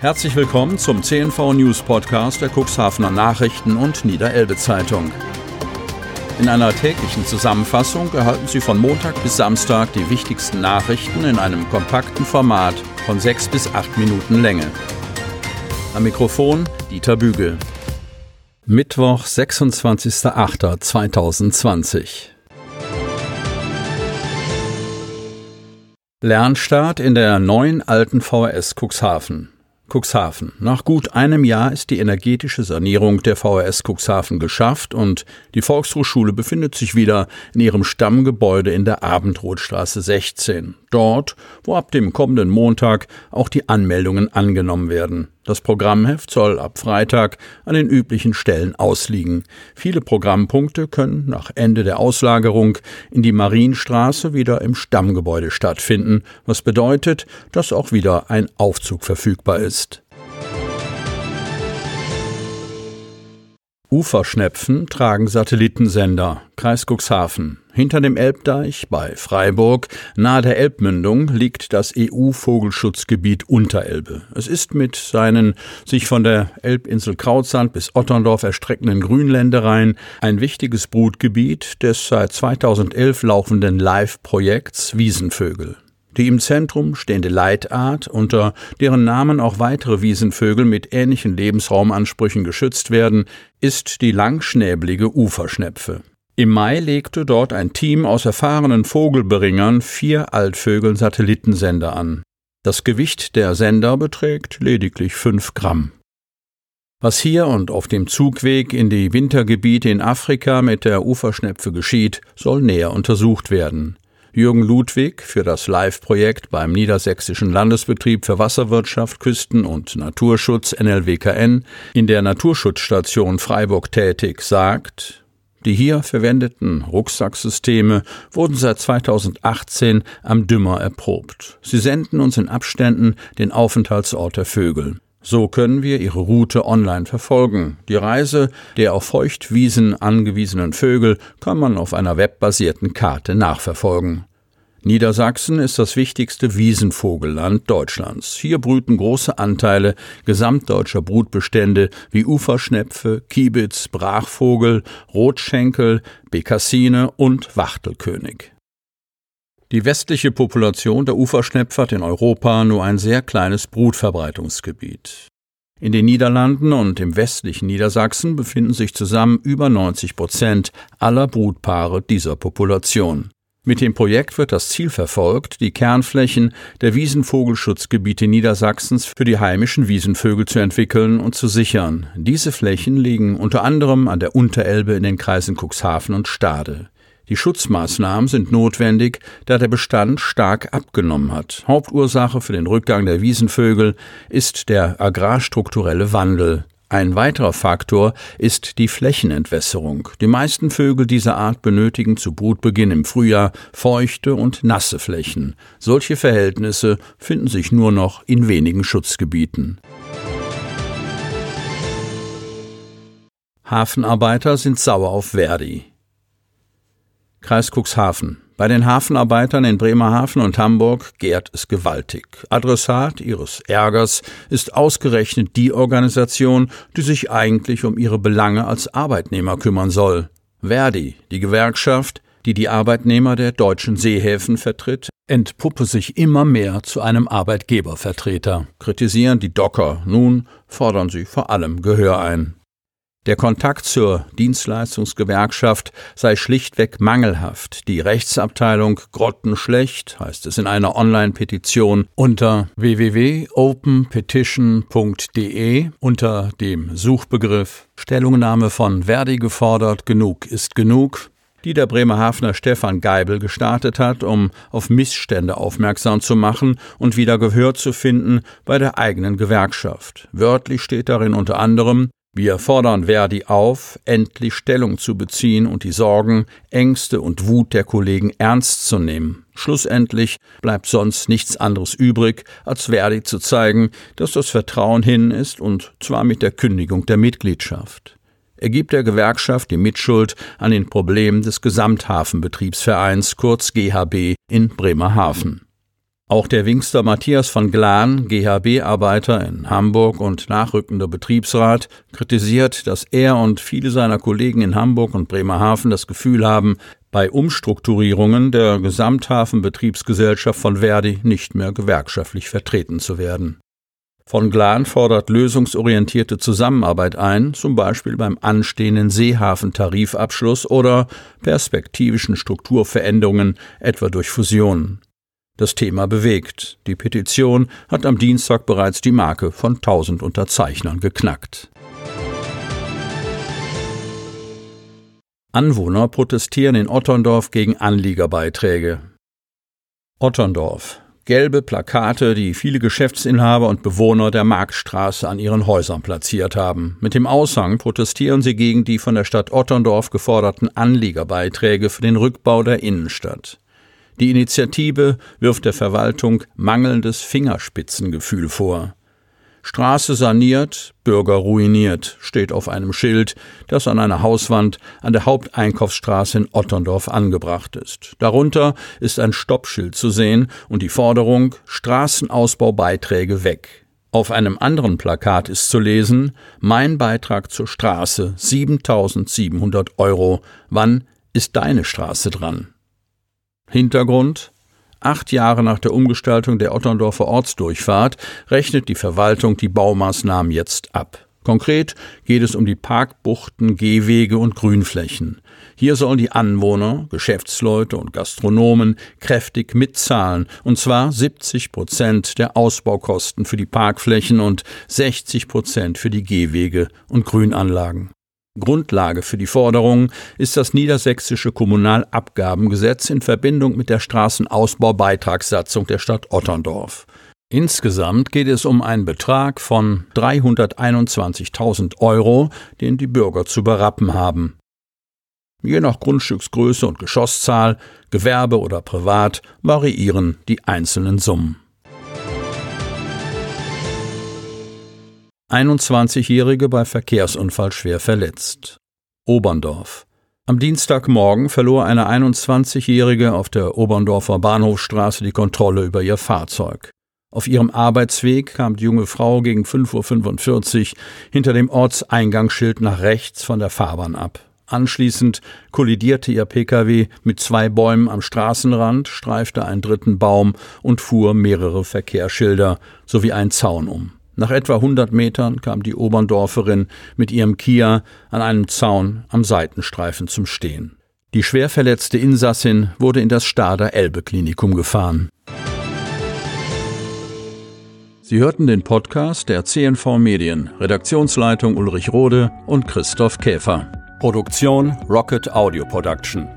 Herzlich willkommen zum CNV News Podcast der Cuxhavener Nachrichten und Niederelbe Zeitung. In einer täglichen Zusammenfassung erhalten Sie von Montag bis Samstag die wichtigsten Nachrichten in einem kompakten Format von sechs bis acht Minuten Länge. Am Mikrofon Dieter Bügel. Mittwoch, 26.08.2020. Lernstart in der neuen alten VHS Cuxhaven. Cuxhaven. Nach gut einem Jahr ist die energetische Sanierung der VHS Cuxhaven geschafft und die Volkshochschule befindet sich wieder in ihrem Stammgebäude in der Abendrotstraße 16. Dort, wo ab dem kommenden Montag auch die Anmeldungen angenommen werden. Das Programmheft soll ab Freitag an den üblichen Stellen ausliegen. Viele Programmpunkte können nach Ende der Auslagerung in die Marienstraße wieder im Stammgebäude stattfinden, was bedeutet, dass auch wieder ein Aufzug verfügbar ist. Uferschnepfen tragen Satellitensender. Kreis Cuxhaven. Hinter dem Elbdeich bei Freiburg, nahe der Elbmündung, liegt das EU-Vogelschutzgebiet Unterelbe. Es ist mit seinen sich von der Elbinsel Krautsand bis Otterndorf erstreckenden Grünländereien ein wichtiges Brutgebiet des seit 2011 laufenden Live-Projekts Wiesenvögel. Die im Zentrum stehende Leitart, unter deren Namen auch weitere Wiesenvögel mit ähnlichen Lebensraumansprüchen geschützt werden, ist die langschnäbelige Uferschnepfe. Im Mai legte dort ein Team aus erfahrenen Vogelberingern vier Altvögeln Satellitensender an. Das Gewicht der Sender beträgt lediglich fünf Gramm. Was hier und auf dem Zugweg in die Wintergebiete in Afrika mit der Uferschnepfe geschieht, soll näher untersucht werden. Jürgen Ludwig für das Live-Projekt beim Niedersächsischen Landesbetrieb für Wasserwirtschaft, Küsten- und Naturschutz NLWKN in der Naturschutzstation Freiburg tätig, sagt, die hier verwendeten Rucksacksysteme wurden seit 2018 am Dümmer erprobt. Sie senden uns in Abständen den Aufenthaltsort der Vögel. So können wir ihre Route online verfolgen. Die Reise der auf Feuchtwiesen angewiesenen Vögel kann man auf einer webbasierten Karte nachverfolgen. Niedersachsen ist das wichtigste Wiesenvogelland Deutschlands. Hier brüten große Anteile gesamtdeutscher Brutbestände wie Uferschnepfe, Kiebitz, Brachvogel, Rotschenkel, Bekassine und Wachtelkönig. Die westliche Population der Uferschnepfe hat in Europa nur ein sehr kleines Brutverbreitungsgebiet. In den Niederlanden und im westlichen Niedersachsen befinden sich zusammen über 90 Prozent aller Brutpaare dieser Population. Mit dem Projekt wird das Ziel verfolgt, die Kernflächen der Wiesenvogelschutzgebiete Niedersachsens für die heimischen Wiesenvögel zu entwickeln und zu sichern. Diese Flächen liegen unter anderem an der Unterelbe in den Kreisen Cuxhaven und Stade. Die Schutzmaßnahmen sind notwendig, da der Bestand stark abgenommen hat. Hauptursache für den Rückgang der Wiesenvögel ist der agrarstrukturelle Wandel. Ein weiterer Faktor ist die Flächenentwässerung. Die meisten Vögel dieser Art benötigen zu Brutbeginn im Frühjahr feuchte und nasse Flächen. Solche Verhältnisse finden sich nur noch in wenigen Schutzgebieten. Hafenarbeiter sind sauer auf Verdi. Kreis Cuxhaven. Bei den Hafenarbeitern in Bremerhaven und Hamburg gärt es gewaltig. Adressat ihres Ärgers ist ausgerechnet die Organisation, die sich eigentlich um ihre Belange als Arbeitnehmer kümmern soll. Verdi, die Gewerkschaft, die die Arbeitnehmer der deutschen Seehäfen vertritt, entpuppe sich immer mehr zu einem Arbeitgebervertreter, kritisieren die Docker. Nun fordern sie vor allem Gehör ein. Der Kontakt zur Dienstleistungsgewerkschaft sei schlichtweg mangelhaft. Die Rechtsabteilung grottenschlecht, heißt es in einer Online-Petition unter www.openpetition.de unter dem Suchbegriff Stellungnahme von Verdi gefordert, genug ist genug, die der Bremerhavener Stefan Geibel gestartet hat, um auf Missstände aufmerksam zu machen und wieder Gehör zu finden bei der eigenen Gewerkschaft. Wörtlich steht darin unter anderem wir fordern Verdi auf, endlich Stellung zu beziehen und die Sorgen, Ängste und Wut der Kollegen ernst zu nehmen. Schlussendlich bleibt sonst nichts anderes übrig, als Verdi zu zeigen, dass das Vertrauen hin ist und zwar mit der Kündigung der Mitgliedschaft. Er gibt der Gewerkschaft die Mitschuld an den Problemen des Gesamthafenbetriebsvereins kurz GHB in Bremerhaven. Auch der Wingster Matthias von Glan, GHB-Arbeiter in Hamburg und nachrückender Betriebsrat, kritisiert, dass er und viele seiner Kollegen in Hamburg und Bremerhaven das Gefühl haben, bei Umstrukturierungen der Gesamthafenbetriebsgesellschaft von Verdi nicht mehr gewerkschaftlich vertreten zu werden. Von Glan fordert lösungsorientierte Zusammenarbeit ein, zum Beispiel beim anstehenden Seehafentarifabschluss oder perspektivischen Strukturveränderungen, etwa durch Fusionen. Das Thema bewegt. Die Petition hat am Dienstag bereits die Marke von 1000 Unterzeichnern geknackt. Anwohner protestieren in Otterndorf gegen Anliegerbeiträge. Otterndorf. Gelbe Plakate, die viele Geschäftsinhaber und Bewohner der Marktstraße an ihren Häusern platziert haben. Mit dem Aushang protestieren sie gegen die von der Stadt Otterndorf geforderten Anliegerbeiträge für den Rückbau der Innenstadt. Die Initiative wirft der Verwaltung mangelndes Fingerspitzengefühl vor. Straße saniert, Bürger ruiniert, steht auf einem Schild, das an einer Hauswand an der Haupteinkaufsstraße in Otterndorf angebracht ist. Darunter ist ein Stoppschild zu sehen und die Forderung Straßenausbaubeiträge weg. Auf einem anderen Plakat ist zu lesen Mein Beitrag zur Straße 7700 Euro. Wann ist deine Straße dran? Hintergrund Acht Jahre nach der Umgestaltung der Otterndorfer Ortsdurchfahrt rechnet die Verwaltung die Baumaßnahmen jetzt ab. Konkret geht es um die Parkbuchten, Gehwege und Grünflächen. Hier sollen die Anwohner, Geschäftsleute und Gastronomen kräftig mitzahlen, und zwar 70 Prozent der Ausbaukosten für die Parkflächen und 60 Prozent für die Gehwege und Grünanlagen. Grundlage für die Forderung ist das niedersächsische Kommunalabgabengesetz in Verbindung mit der Straßenausbaubeitragssatzung der Stadt Otterndorf. Insgesamt geht es um einen Betrag von 321.000 Euro, den die Bürger zu berappen haben. Je nach Grundstücksgröße und Geschosszahl, Gewerbe oder privat, variieren die einzelnen Summen. 21-Jährige bei Verkehrsunfall schwer verletzt. Oberndorf. Am Dienstagmorgen verlor eine 21-Jährige auf der Oberndorfer Bahnhofstraße die Kontrolle über ihr Fahrzeug. Auf ihrem Arbeitsweg kam die junge Frau gegen 5.45 Uhr hinter dem Ortseingangsschild nach rechts von der Fahrbahn ab. Anschließend kollidierte ihr Pkw mit zwei Bäumen am Straßenrand, streifte einen dritten Baum und fuhr mehrere Verkehrsschilder sowie einen Zaun um. Nach etwa 100 Metern kam die Oberndorferin mit ihrem Kia an einem Zaun am Seitenstreifen zum Stehen. Die schwer verletzte Insassin wurde in das Stader Elbe Klinikum gefahren. Sie hörten den Podcast der CNV Medien, Redaktionsleitung Ulrich Rode und Christoph Käfer. Produktion Rocket Audio Production.